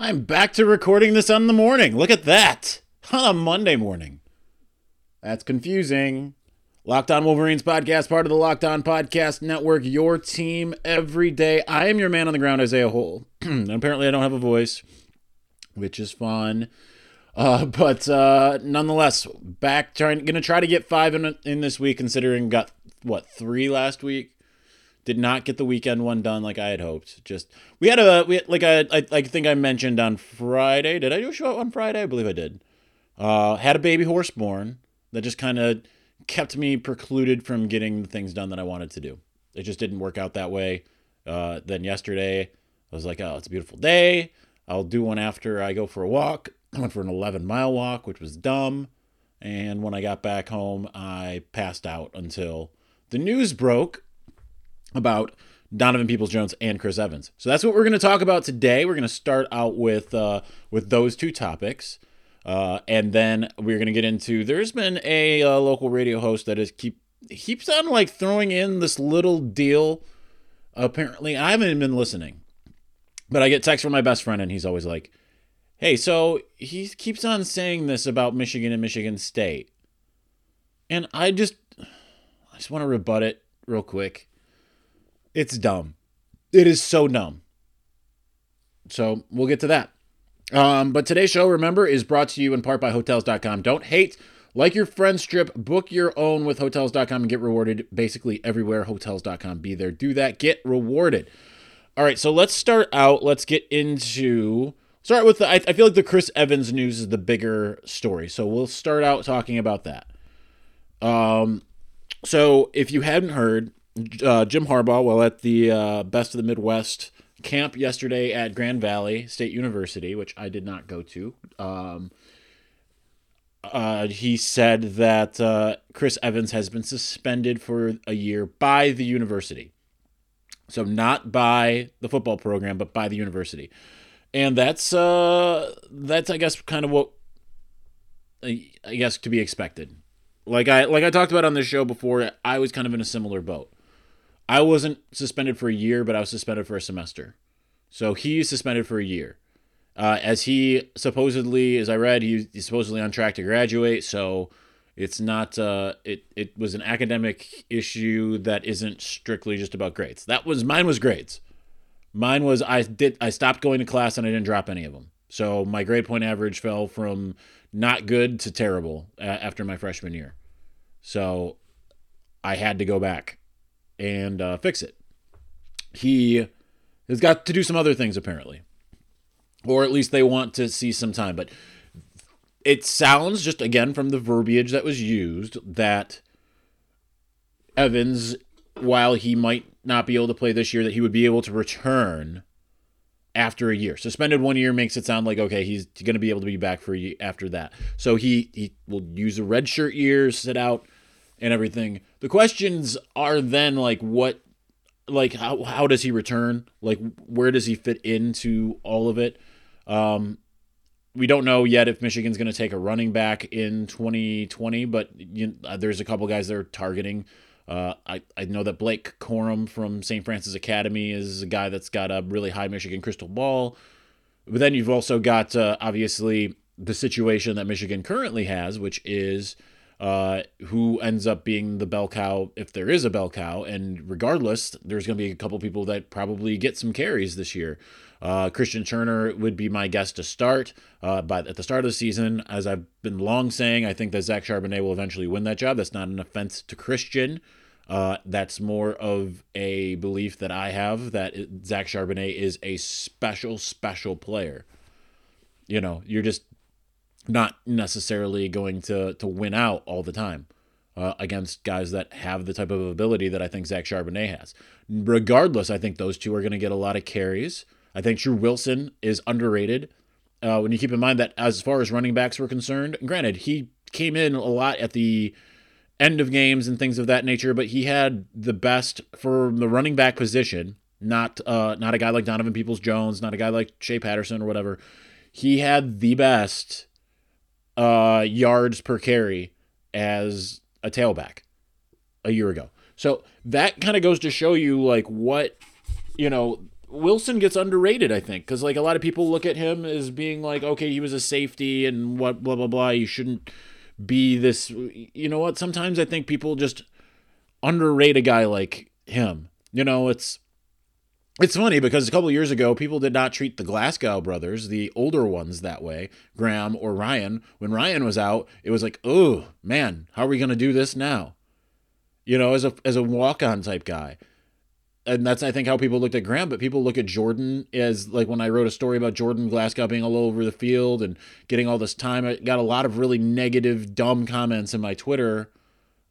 I'm back to recording this on the morning. Look at that. On a Monday morning. That's confusing. Locked On Wolverines podcast, part of the Locked On Podcast Network, your team every day. I am your man on the ground, Isaiah Hole. apparently, I don't have a voice, which is fun. Uh, but uh, nonetheless, back trying, gonna try to get five in, in this week, considering got what three last week. Did not get the weekend one done like I had hoped. Just we had a we had, like I, I I think I mentioned on Friday. Did I do a show on Friday? I believe I did. Uh, had a baby horse born that just kind of kept me precluded from getting the things done that I wanted to do. It just didn't work out that way. Uh, then yesterday, I was like, oh, it's a beautiful day. I'll do one after I go for a walk. I went for an 11 mile walk, which was dumb. And when I got back home, I passed out until the news broke about Donovan Peoples Jones and Chris Evans. So that's what we're going to talk about today. We're going to start out with uh, with those two topics, uh, and then we're going to get into. There's been a uh, local radio host that is keep keeps on like throwing in this little deal. Apparently, I haven't been listening, but I get texts from my best friend, and he's always like, "Hey, so he keeps on saying this about Michigan and Michigan State," and I just I just want to rebut it real quick it's dumb. It is so dumb. So we'll get to that. Um, but today's show, remember, is brought to you in part by Hotels.com. Don't hate. Like your friend's trip, book your own with Hotels.com and get rewarded basically everywhere. Hotels.com. Be there. Do that. Get rewarded. All right, so let's start out. Let's get into. Start with the. I, I feel like the Chris Evans news is the bigger story. So we'll start out talking about that. Um, so if you hadn't heard, uh, Jim Harbaugh, while at the uh, Best of the Midwest camp yesterday at Grand Valley State University, which I did not go to, um, uh, he said that uh, Chris Evans has been suspended for a year by the university. So not by the football program, but by the university, and that's uh, that's I guess kind of what I guess to be expected. Like I like I talked about on this show before, I was kind of in a similar boat. I wasn't suspended for a year, but I was suspended for a semester. So he's suspended for a year. Uh, as he supposedly, as I read, he, he's supposedly on track to graduate. So it's not. Uh, it it was an academic issue that isn't strictly just about grades. That was mine. Was grades. Mine was I did I stopped going to class and I didn't drop any of them. So my grade point average fell from not good to terrible uh, after my freshman year. So I had to go back and uh, fix it. He has got to do some other things apparently, or at least they want to see some time. But it sounds just again from the verbiage that was used that Evans, while he might not be able to play this year, that he would be able to return after a year. Suspended one year makes it sound like okay, he's going to be able to be back for a year after that. So he he will use a red shirt years, sit out and everything. The questions are then like what like how how does he return? Like where does he fit into all of it? Um we don't know yet if Michigan's going to take a running back in 2020, but you, uh, there's a couple guys they're targeting. Uh, I, I know that Blake Corum from St. Francis Academy is a guy that's got a really high Michigan crystal ball. But then you've also got uh, obviously the situation that Michigan currently has, which is uh, who ends up being the bell cow if there is a bell cow. And regardless, there's going to be a couple people that probably get some carries this year. Uh, Christian Turner would be my guess to start. Uh, but at the start of the season, as I've been long saying, I think that Zach Charbonnet will eventually win that job. That's not an offense to Christian. Uh, that's more of a belief that I have that Zach Charbonnet is a special, special player. You know, you're just not necessarily going to to win out all the time uh, against guys that have the type of ability that I think Zach Charbonnet has. Regardless, I think those two are going to get a lot of carries. I think Tru Wilson is underrated. Uh, when you keep in mind that as far as running backs were concerned, granted he came in a lot at the end of games and things of that nature, but he had the best for the running back position. Not uh, not a guy like Donovan Peoples Jones, not a guy like Shea Patterson or whatever. He had the best uh, yards per carry as a tailback a year ago. So that kind of goes to show you like what you know Wilson gets underrated, I think, because like a lot of people look at him as being like, okay, he was a safety and what, blah blah blah. You shouldn't be this. You know what? Sometimes I think people just underrate a guy like him. You know, it's it's funny because a couple years ago, people did not treat the Glasgow brothers, the older ones, that way, Graham or Ryan. When Ryan was out, it was like, oh man, how are we gonna do this now? You know, as a as a walk on type guy and that's I think how people looked at Graham, but people look at Jordan as like when I wrote a story about Jordan Glasgow being all over the field and getting all this time, I got a lot of really negative, dumb comments in my Twitter,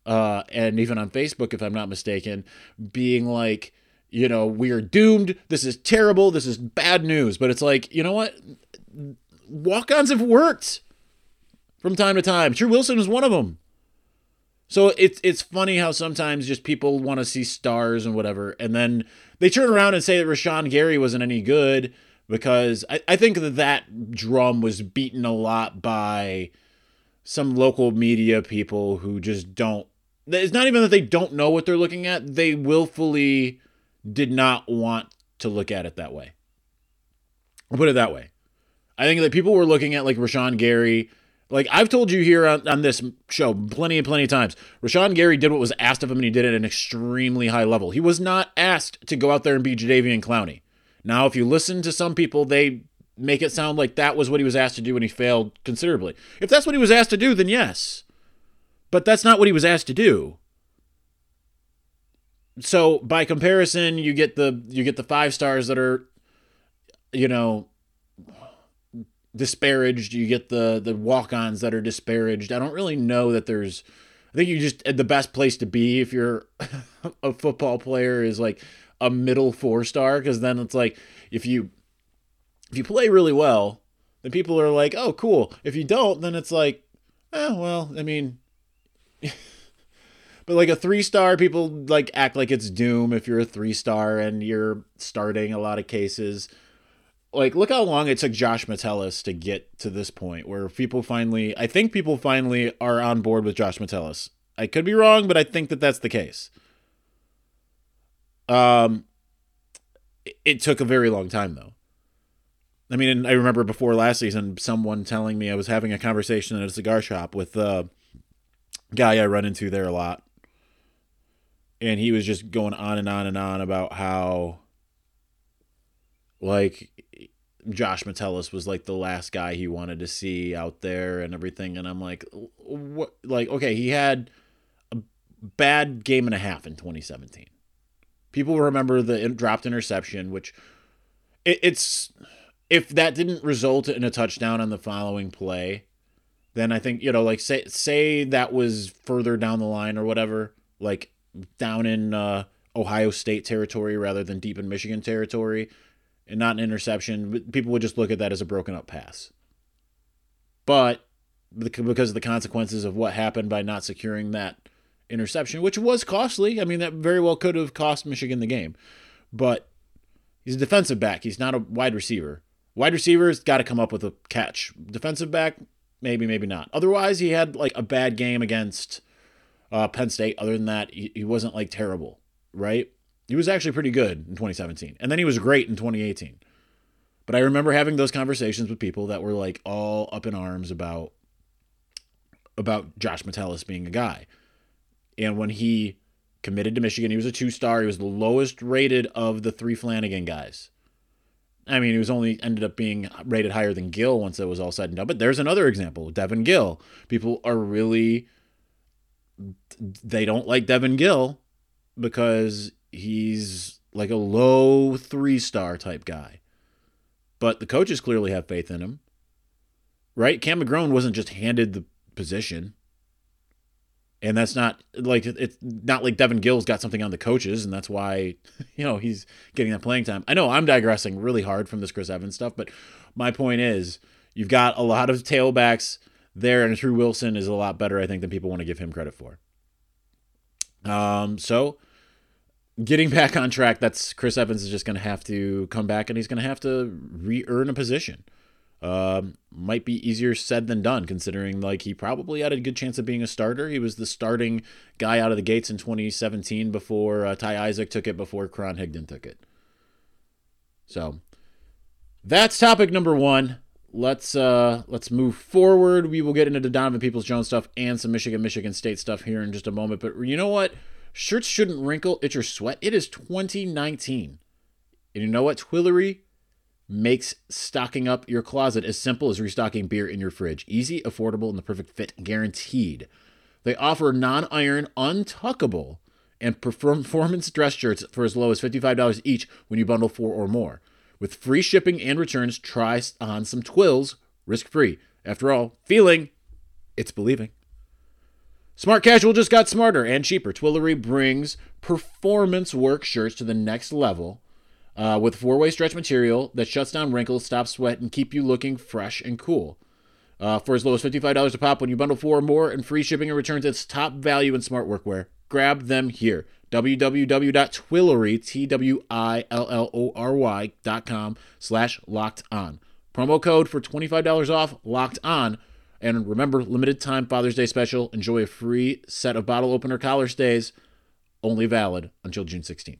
uh, and even on Facebook, if I'm not mistaken, being like, you know, we are doomed. This is terrible. This is bad news. But it's like, you know what? Walk-ons have worked from time to time. Tru Wilson is one of them. So it's it's funny how sometimes just people want to see stars and whatever, and then they turn around and say that Rashan Gary wasn't any good because I, I think that that drum was beaten a lot by some local media people who just don't. It's not even that they don't know what they're looking at; they willfully did not want to look at it that way. I'll put it that way. I think that people were looking at like Rashan Gary like I've told you here on, on this show plenty and plenty of times, Rashan Gary did what was asked of him and he did it at an extremely high level. He was not asked to go out there and be Jadeveon Clowney. Now, if you listen to some people, they make it sound like that was what he was asked to do and he failed considerably. If that's what he was asked to do, then yes. But that's not what he was asked to do. So by comparison, you get the you get the five stars that are, you know, disparaged. You get the the walk-ons that are disparaged. I don't really know that there's. I think you just the best place to be if you're a football player is like a middle four star because then it's like if you if you play really well, then people are like, oh cool. If you don't, then it's like, oh well. I mean. but like a three star, people like act like it's doom if you're a three star and you're starting a lot of cases like look how long it took Josh Metellus to get to this point where people finally I think people finally are on board with Josh Metellus. I could be wrong, but I think that that's the case. Um it took a very long time though. I mean, I remember before last season someone telling me I was having a conversation at a cigar shop with a guy I run into there a lot. And he was just going on and on and on about how like Josh Metellus was like the last guy he wanted to see out there and everything. And I'm like, what? Like, okay, he had a bad game and a half in 2017. People remember the dropped interception, which it, it's if that didn't result in a touchdown on the following play, then I think you know, like say say that was further down the line or whatever, like down in uh, Ohio State territory rather than deep in Michigan territory and not an interception, people would just look at that as a broken up pass. But because of the consequences of what happened by not securing that interception, which was costly, I mean, that very well could have cost Michigan the game. But he's a defensive back, he's not a wide receiver. Wide receiver's got to come up with a catch. Defensive back, maybe, maybe not. Otherwise, he had like a bad game against uh, Penn State. Other than that, he, he wasn't like terrible, right? He was actually pretty good in 2017. And then he was great in 2018. But I remember having those conversations with people that were like all up in arms about about Josh Metellus being a guy. And when he committed to Michigan, he was a two-star. He was the lowest rated of the three Flanagan guys. I mean, he was only ended up being rated higher than Gill once it was all said and done. But there's another example, Devin Gill. People are really they don't like Devin Gill because he's like a low three star type guy. But the coaches clearly have faith in him. Right? Cam McGrone wasn't just handed the position. And that's not like it's not like Devin Gill's got something on the coaches, and that's why, you know, he's getting that playing time. I know I'm digressing really hard from this Chris Evans stuff, but my point is you've got a lot of tailbacks there, and Tru Wilson is a lot better, I think, than people want to give him credit for. Um, so getting back on track, that's Chris Evans is just going to have to come back and he's going to have to re-earn a position. Um, might be easier said than done, considering like he probably had a good chance of being a starter. He was the starting guy out of the gates in 2017 before uh, Ty Isaac took it, before Karan Higdon took it. So that's topic number one. Let's uh let's move forward. We will get into the Donovan Peoples Jones stuff and some Michigan Michigan State stuff here in just a moment. But you know what? Shirts shouldn't wrinkle, itch, or sweat. It is 2019. And you know what? Twillory makes stocking up your closet as simple as restocking beer in your fridge. Easy, affordable, and the perfect fit guaranteed. They offer non iron, untuckable, and performance dress shirts for as low as $55 each when you bundle four or more. With free shipping and returns, try on some Twills risk free. After all, feeling, it's believing. Smart Casual just got smarter and cheaper. Twillory brings performance work shirts to the next level uh, with four way stretch material that shuts down wrinkles, stops sweat, and keep you looking fresh and cool. Uh, for as low as $55 a pop when you bundle four or more and free shipping and returns, it's top value in smart workwear. Grab them here www.twillory, T-W-I-L-L-O-R-Y slash locked on. Promo code for $25 off, locked on. And remember, limited time Father's Day special. Enjoy a free set of bottle opener collar stays, only valid until June 16th.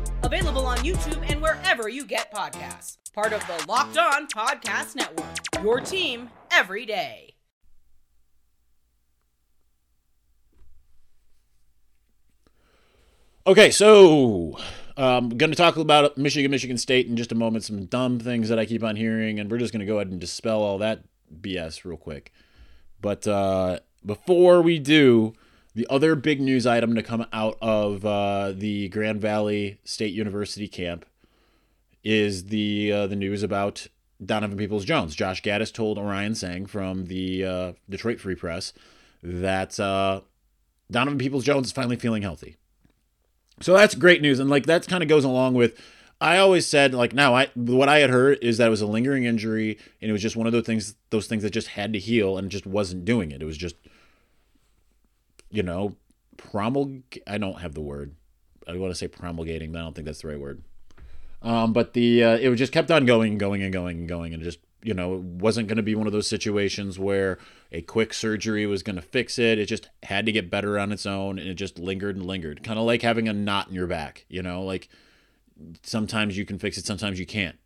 Available on YouTube and wherever you get podcasts. Part of the Locked On Podcast Network. Your team every day. Okay, so I'm um, going to talk about Michigan, Michigan State in just a moment. Some dumb things that I keep on hearing, and we're just going to go ahead and dispel all that BS real quick. But uh, before we do, the other big news item to come out of uh, the Grand Valley State University camp is the uh, the news about Donovan Peoples Jones. Josh Gattis told Orion Sang from the uh, Detroit Free Press that uh, Donovan Peoples Jones is finally feeling healthy. So that's great news, and like that kind of goes along with. I always said like now I what I had heard is that it was a lingering injury and it was just one of those things those things that just had to heal and just wasn't doing it. It was just you know, promulg I don't have the word. I want to say promulgating, but I don't think that's the right word. Um, but the uh, it just kept on going and going and going and going and just you know it wasn't going to be one of those situations where a quick surgery was going to fix it. It just had to get better on its own, and it just lingered and lingered, kind of like having a knot in your back. You know, like sometimes you can fix it, sometimes you can't.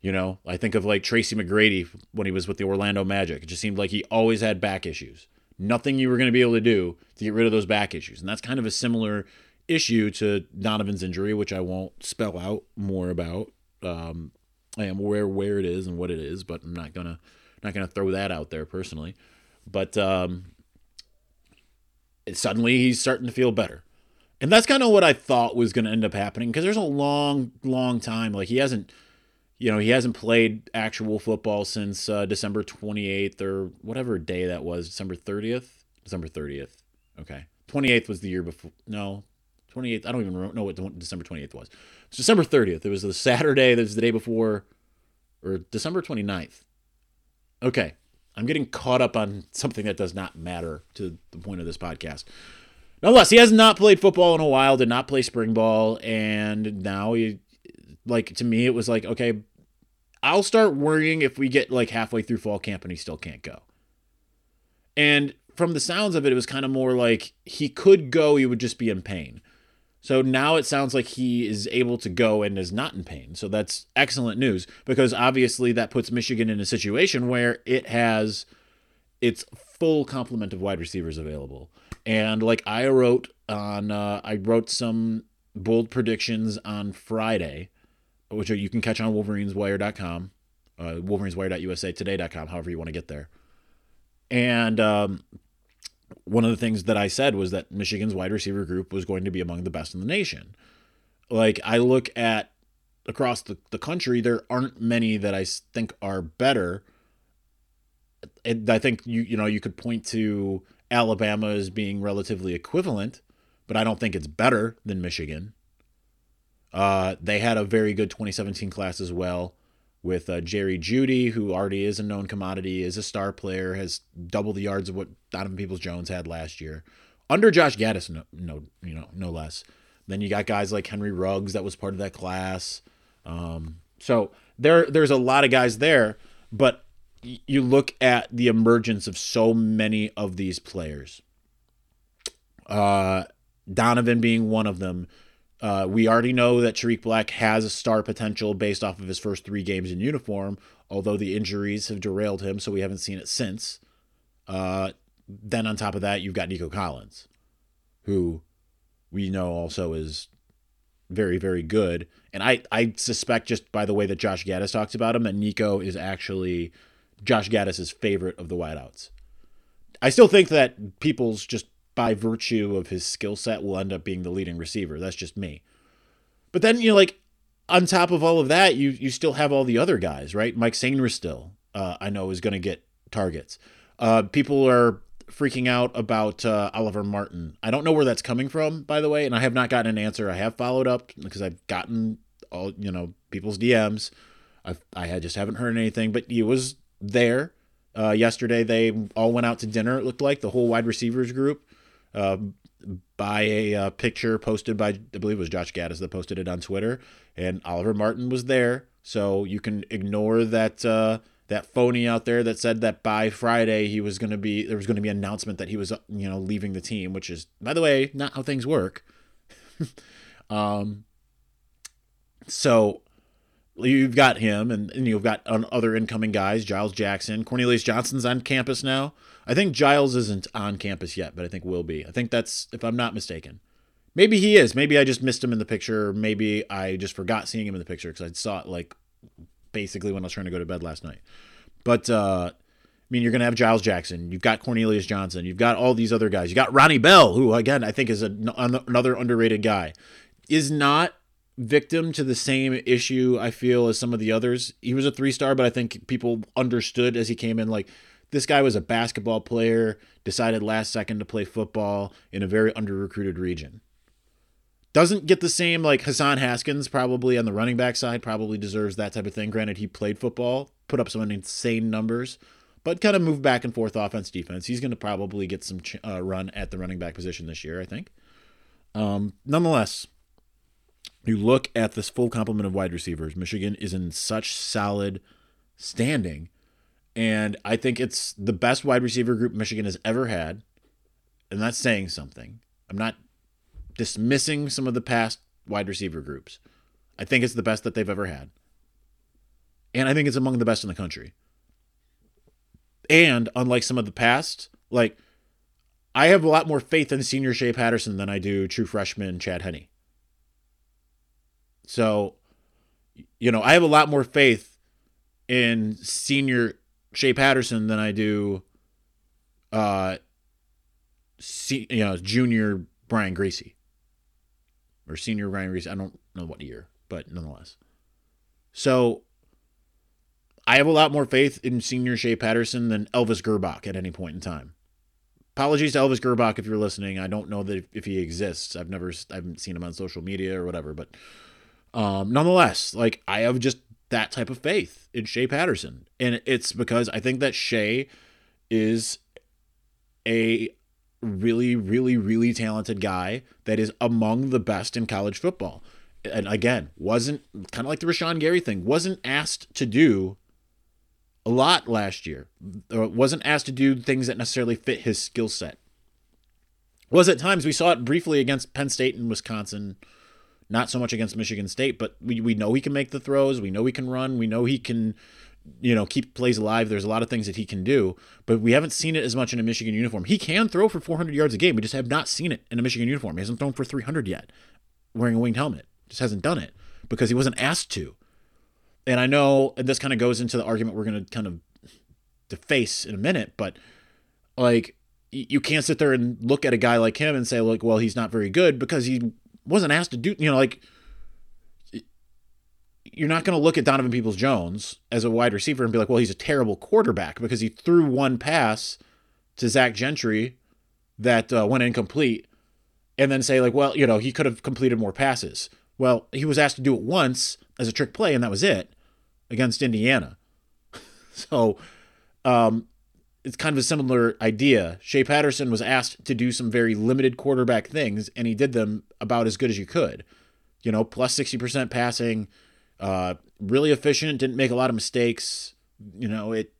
You know, I think of like Tracy McGrady when he was with the Orlando Magic. It just seemed like he always had back issues nothing you were going to be able to do to get rid of those back issues. And that's kind of a similar issue to Donovan's injury, which I won't spell out more about. Um, I am aware where it is and what it is, but I'm not gonna not gonna throw that out there personally. But um, suddenly he's starting to feel better, and that's kind of what I thought was going to end up happening because there's a long, long time like he hasn't you know, he hasn't played actual football since uh, December 28th or whatever day that was, December 30th. December 30th. Okay. 28th was the year before. No, 28th. I don't even know what December 28th was. It's December 30th. It was the Saturday. That was the day before, or December 29th. Okay. I'm getting caught up on something that does not matter to the point of this podcast. Nonetheless, he has not played football in a while, did not play spring ball, and now he like to me it was like okay i'll start worrying if we get like halfway through fall camp and he still can't go. And from the sounds of it it was kind of more like he could go he would just be in pain. So now it sounds like he is able to go and is not in pain. So that's excellent news because obviously that puts michigan in a situation where it has its full complement of wide receivers available. And like i wrote on uh, i wrote some bold predictions on friday which you can catch on wolverineswire.com, uh, wolverineswire.usa today.com, however you want to get there. And um, one of the things that I said was that Michigan's wide receiver group was going to be among the best in the nation. Like, I look at across the, the country, there aren't many that I think are better. And I think you you know you could point to Alabama as being relatively equivalent, but I don't think it's better than Michigan. Uh, they had a very good 2017 class as well with uh, Jerry Jeudy, who already is a known commodity, is a star player, has double the yards of what Donovan Peoples Jones had last year, under Josh Gattis, no, no, you know, no less. Then you got guys like Henry Ruggs that was part of that class. Um, so there, there's a lot of guys there, but you look at the emergence of so many of these players. Uh, Donovan being one of them. Uh, we already know that Tarik Black has a star potential based off of his first three games in uniform, although the injuries have derailed him, so we haven't seen it since. Uh, then on top of that, you've got Nico Collins, who we know also is very, very good. And I, I suspect just by the way that Josh Gattis talks about him that Nico is actually Josh Gattis's favorite of the wideouts. I still think that Peoples just by virtue of his skill set will end up being the leading receiver. That's just me. But then you know, like on top of all of that, you you still have all the other guys, right? Mike Sainristil, uh, I know is going to get targets. Uh, people are freaking out about uh, Oliver Martin. I don't know where that's coming from, by the way, and I have not gotten an answer. I have followed up because I've gotten all you know people's DMs. I've, I just haven't heard anything, but he was there uh, yesterday. They all went out to dinner. It looked like the whole wide receivers group uh, by a uh, picture posted by, I believe it was Josh Gattis that posted it on Twitter, and Oliver Martin was there. So you can ignore that uh, that phony out there that said that by Friday he was going to be there was going to be an announcement that he was you know leaving the team, which is by the way not how things work. um, so you've got him, and, and you've got other incoming guys, Giles Jackson, Cornelius Johnson's on campus now. I think Giles isn't on campus yet, but I think will be. I think that's if I'm not mistaken. Maybe he is. Maybe I just missed him in the picture. Maybe I just forgot seeing him in the picture because I saw it like basically when I was trying to go to bed last night. But uh, I mean, you're going to have Giles Jackson. You've got Cornelius Johnson. You've got all these other guys. You got Ronnie Bell, who again I think is a, another underrated guy. Is not victim to the same issue I feel as some of the others. He was a three star, but I think people understood as he came in like this guy was a basketball player, decided last second to play football in a very under recruited region. Doesn't get the same like Hassan Haskins probably on the running back side probably deserves that type of thing. Granted, he played football, put up some insane numbers, but kind of moved back and forth offense defense. He's going to probably get some uh, run at the running back position this year, I think. Um, nonetheless, you look at this full complement of wide receivers. Michigan is in such solid standing and I think it's the best wide receiver group Michigan has ever had. And that's saying something. I'm not dismissing some of the past wide receiver groups. I think it's the best that they've ever had. And I think it's among the best in the country. And unlike some of the past, like I have a lot more faith in senior Shea Patterson than I do true freshman Chad Henne. So, you know, I have a lot more faith in senior Shea Patterson than I do uh see, you know, junior Brian Griese Or senior Brian Griese. I don't know what year, but nonetheless. So I have a lot more faith in senior Shea Patterson than Elvis Grbac at any point in time. Apologies to Elvis Grbac if you're listening. I don't know that if he exists. I've never I haven't seen him on social media or whatever, but um, nonetheless, like I have just that type of faith in Shea Patterson. And it's because I think that Shea is a really, really, really talented guy that is among the best in college football. And again, wasn't kind of like the Rashan Gary thing, wasn't asked to do a lot last year. Or wasn't asked to do things that necessarily fit his skill set. Was at times we saw it briefly against Penn State and Wisconsin not so much against Michigan State, but we, we know he can make the throws. We know he can run. We know he can, you know, keep plays alive. There's a lot of things that he can do, but we haven't seen it as much in a Michigan uniform. He can throw for 400 yards a game. We just have not seen it in a Michigan uniform. He hasn't thrown for 300 yet wearing a winged helmet. Just hasn't done it because he wasn't asked to. And I know and this kind of goes into the argument we're going to kind of deface in a minute, but like you can't sit there and look at a guy like him and say like, well, he's not very good because he wasn't asked to do, you know, like you're not going to look at Donovan Peoples Jones as a wide receiver and be like, well, he's a terrible quarterback because he threw one pass to Zach Gentry that uh, went incomplete and then say like, well, you know, he could have completed more passes. Well, he was asked to do it once as a trick play, and that was it against Indiana. so, um, it's kind of a similar idea. Shea Patterson was asked to do some very limited quarterback things, and he did them about as good as you could. You know, plus plus sixty percent passing, uh, really efficient, didn't make a lot of mistakes. You know, it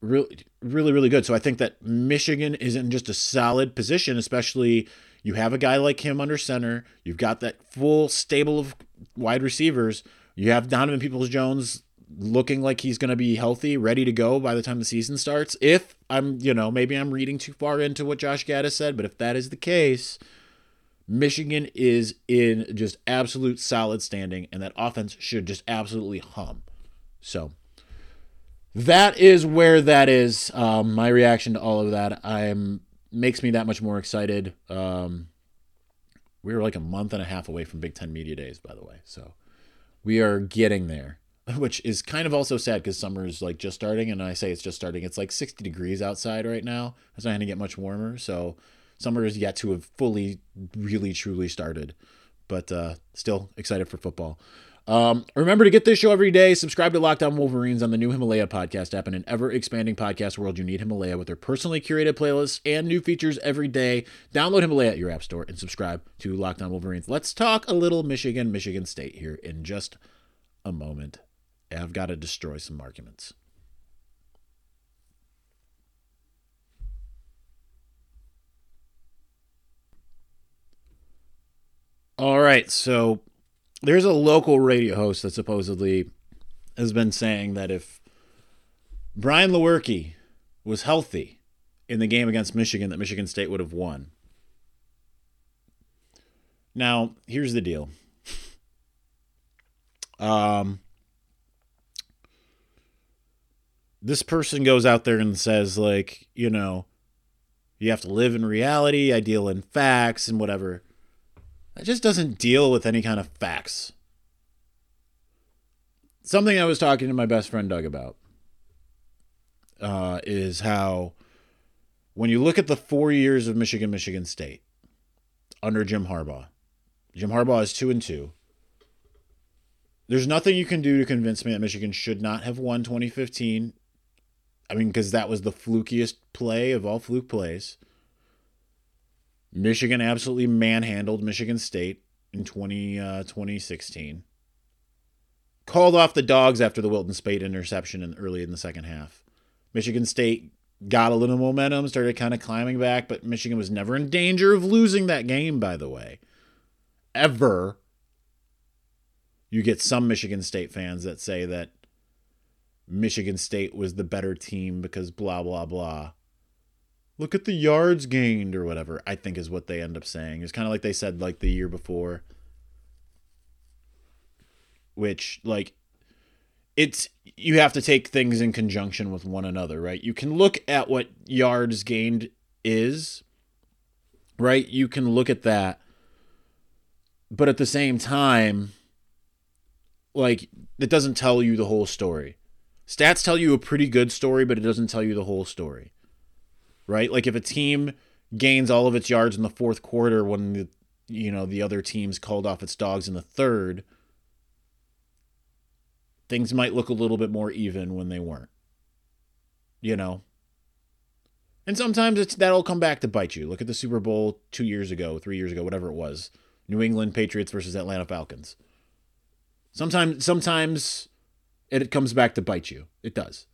really, really, really good. So I think that Michigan is in just a solid position, especially you have a guy like him under center. You've got that full stable of wide receivers. You have Donovan Peoples Jones looking like he's going to be healthy, ready to go by the time the season starts. If I'm, you know, maybe I'm reading too far into what Josh Gattis said, but if that is the case, Michigan is in just absolute solid standing, and that offense should just absolutely hum. So that is where that is. Um, my reaction to all of that. I'm makes me that much more excited. Um, we are like a month and a half away from Big Ten Media Days, by the way. So we are getting there, which is kind of also sad because summer is like just starting. And I say it's just starting. It's like 60 degrees outside right now. It's not going to get much warmer. So summer is yet to have fully, really, truly started. But uh, still excited for football. Um, remember to get this show every day. Subscribe to Locked On Wolverines on the new Himalaya podcast app. In an ever expanding podcast world, you need Himalaya with their personally curated playlists and new features every day. Download Himalaya at your app store and subscribe to Locked On Wolverines. Let's talk a little Michigan, Michigan State here in just a moment. I've got to destroy some arguments. All right, so there's a local radio host that supposedly has been saying that if Brian Lewerke was healthy in the game against Michigan, that Michigan State would have won. Now, here's the deal. Um, this person goes out there and says, like, you know, you have to live in reality. I deal in facts and whatever. That just doesn't deal with any kind of facts. Something I was talking to my best friend Doug about uh, is how when you look at the four years of Michigan, Michigan State under Jim Harbaugh, Jim Harbaugh is two and two. There's nothing you can do to convince me that Michigan should not have won 2015. I mean, because that was the flukiest play of all fluke plays. Michigan absolutely manhandled Michigan State in 20, uh, 2016. Called off the dogs after the Wilton Speight interception in, early in the second half. Michigan State got a little momentum, started kind of climbing back, but Michigan was never in danger of losing that game, by the way. Ever. You get some Michigan State fans that say that Michigan State was the better team because blah, blah, blah look at the yards gained or whatever, I think is what they end up saying. It's kind of like they said like the year before. Which like it's you have to take things in conjunction with one another, right? You can look at what yards gained is, right? You can look at that. But at the same time, like it doesn't tell you the whole story. Stats tell you a pretty good story, but it doesn't tell you the whole story right? Like if a team gains all of its yards in the fourth quarter when the you know the other team's called off its dogs in the third, things might look a little bit more even when they weren't. You know. And sometimes it's that'll come back to bite you. Look at the Super Bowl 2 years ago, 3 years ago, whatever it was. New England Patriots versus Atlanta Falcons. Sometimes sometimes it comes back to bite you. It does.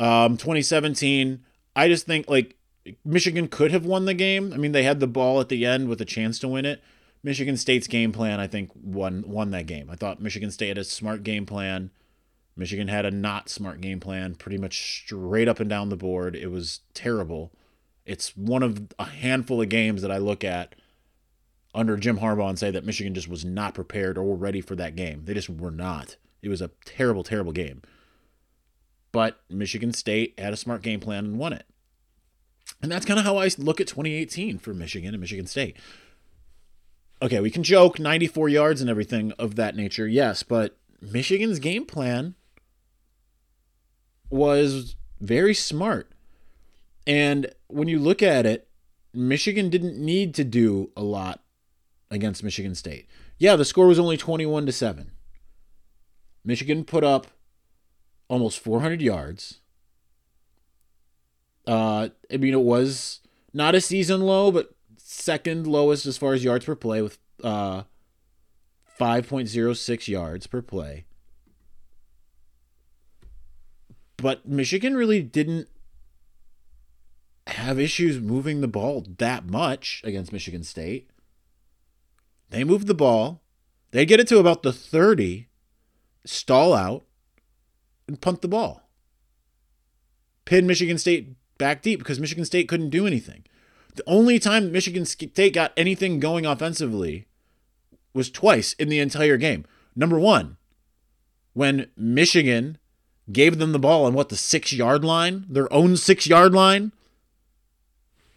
Um, 2017, I just think like Michigan could have won the game. I mean, they had the ball at the end with a chance to win it. Michigan State's game plan, I think, won won that game. I thought Michigan State had a smart game plan. Michigan had a not smart game plan, pretty much straight up and down the board. It was terrible. It's one of a handful of games that I look at under Jim Harbaugh and say that Michigan just was not prepared or ready for that game. They just were not. It was a terrible, terrible game. But Michigan State had a smart game plan and won it. And that's kind of how I look at 2018 for Michigan and Michigan State. Okay, we can joke 94 yards and everything of that nature, yes, but Michigan's game plan was very smart. And when you look at it, Michigan didn't need to do a lot against Michigan State. Yeah, the score was only 21 to 7. Michigan put up almost 400 yards. Uh, I mean, it was not a season low, but second lowest as far as yards per play with uh, 5.06 yards per play. But Michigan really didn't have issues moving the ball that much against Michigan State. They moved the ball. They get it to about the 30, stall out, and punt the ball. Pin Michigan State back deep because Michigan State couldn't do anything. The only time Michigan State got anything going offensively was twice in the entire game. Number one, when Michigan gave them the ball on what, the six yard line, their own six yard line.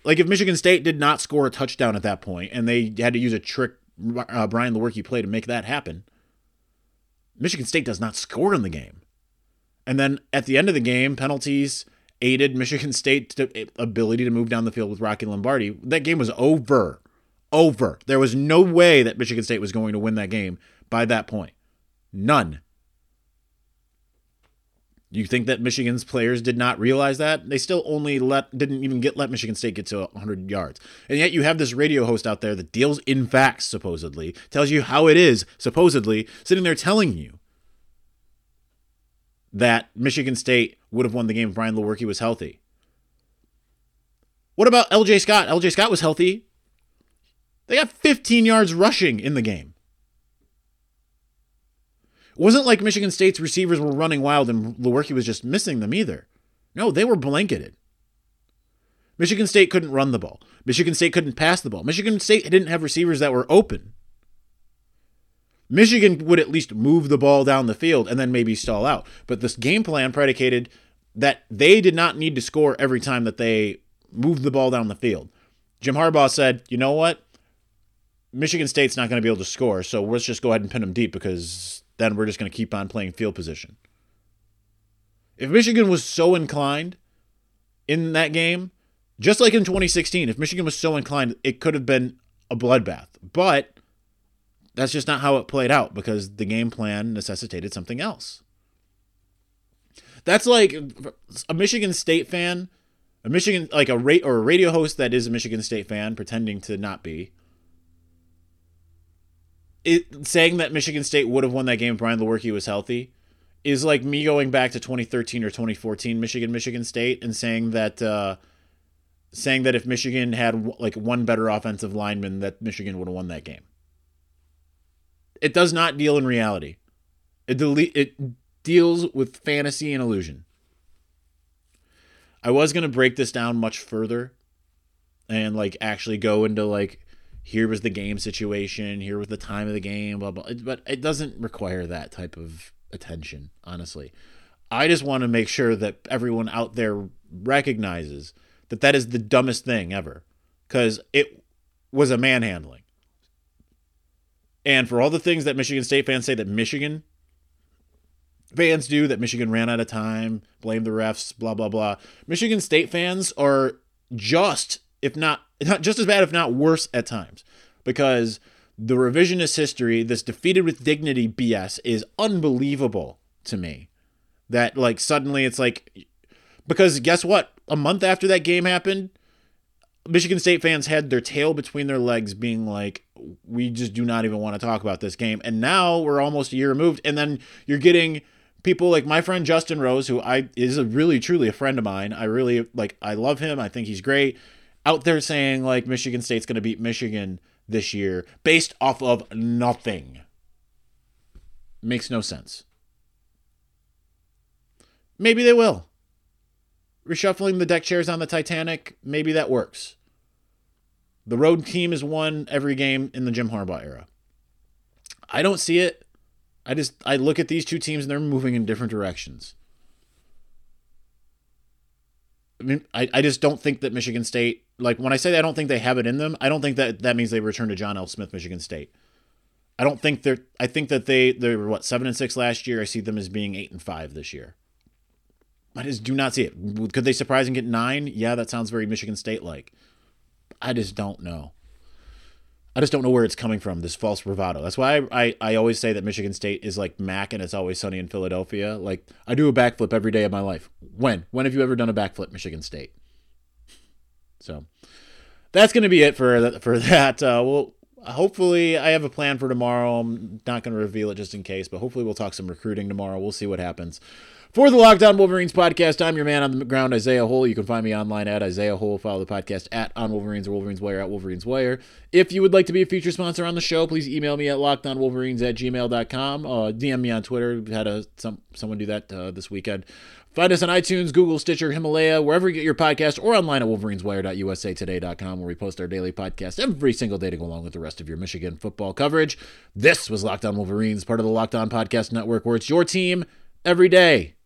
Like if Michigan State did not score a touchdown at that point and they had to use a trick uh, Brian Lewerke play to make that happen, Michigan State does not score in the game. And then at the end of the game, penalties aided Michigan State's ability to move down the field with Rocky Lombardi. That game was over. Over. There was no way that Michigan State was going to win that game by that point. None. You think that Michigan's players did not realize that? They still only let didn't even get let Michigan State get to 100 yards. And yet you have this radio host out there that deals in facts supposedly, tells you how it is supposedly, sitting there telling you that Michigan State would have won the game if Brian Lewerke was healthy. What about LJ Scott? LJ Scott was healthy. They got 15 yards rushing in the game. It wasn't like Michigan State's receivers were running wild and Lewerke was just missing them either. No, they were blanketed. Michigan State couldn't run the ball. Michigan State couldn't pass the ball. Michigan State didn't have receivers that were open. Michigan would at least move the ball down the field and then maybe stall out. But this game plan predicated that they did not need to score every time that they moved the ball down the field. Jim Harbaugh said, you know what? Michigan State's not going to be able to score, so let's just go ahead and pin them deep because then we're just going to keep on playing field position. If Michigan was so inclined in that game, just like in 2016, if Michigan was so inclined, it could have been a bloodbath. But that's just not how it played out because the game plan necessitated something else. That's like a Michigan State fan, a Michigan like a rate or a radio host that is a Michigan State fan pretending to not be it, saying that Michigan State would have won that game if Brian Lewerke was healthy is like me going back to 2013 or 2014 Michigan Michigan State and saying that uh, saying that if Michigan had like one better offensive lineman that Michigan would have won that game. It does not deal in reality. It delete it deals with fantasy and illusion. I was going to break this down much further and like actually go into like here was the game situation, here was the time of the game, blah blah. But it doesn't require that type of attention, honestly. I just want to make sure that everyone out there recognizes that that is the dumbest thing ever because it was a manhandling. And for all the things that Michigan State fans say that Michigan fans do, that Michigan ran out of time, blame the refs, blah, blah, blah, Michigan State fans are just if not not just as bad, if not worse at times, because the revisionist history, this defeated with dignity BS, is unbelievable to me. That like suddenly it's like because guess what? A month after that game happened, Michigan State fans had their tail between their legs, being like, "We just do not even want to talk about this game." And now we're almost a year removed, and then you're getting people like my friend Justin Rose, who I is a really truly a friend of mine. I really like. I love him. I think he's great out there saying like Michigan State's going to beat Michigan this year based off of nothing. Makes no sense. Maybe they will. Reshuffling the deck chairs on the Titanic, maybe that works. The road team has won every game in the Jim Harbaugh era. I don't see it. I just I look at these two teams and they're moving in different directions. I mean, I, I just don't think that Michigan State, like when I say I don't think they have it in them, I don't think that that means they return to John L. Smith, Michigan State. I don't think they're, I think that they, they were what, seven and six last year. I see them as being eight and five this year. I just do not see it. Could they surprise and get nine? Yeah, that sounds very Michigan State like. I just don't know. I just don't know where it's coming from, this false bravado. That's why I, I, I, always say that Michigan State is like Mac and it's always sunny in Philadelphia. Like, I do a backflip every day of my life. When? When have you ever done a backflip, Michigan State? So that's going to be it for, for that. Uh, well, hopefully, I have a plan for tomorrow. I'm not going to reveal it just in case, but hopefully, we'll talk some recruiting tomorrow. We'll see what happens. For the Locked On Wolverines podcast, I'm your man on the ground, Isaiah Hole. You can find me online at Isaiah Hole. Follow the podcast at On Wolverines or Wolverines Wire at Wolverines Wire. If you would like to be a feature sponsor on the show, please email me at lockedonwolverines at gmail.com. Uh, DM me on Twitter. We had a, some someone do that uh, this weekend. Find us on iTunes, Google, Stitcher, Himalaya, wherever you get your podcast, or online at wolverineswire.usatoday.com, where we post our daily podcast every single day to go along with the rest of your Michigan football coverage. This was Locked On Wolverines, part of the Locked On Podcast Network, where it's your team every day.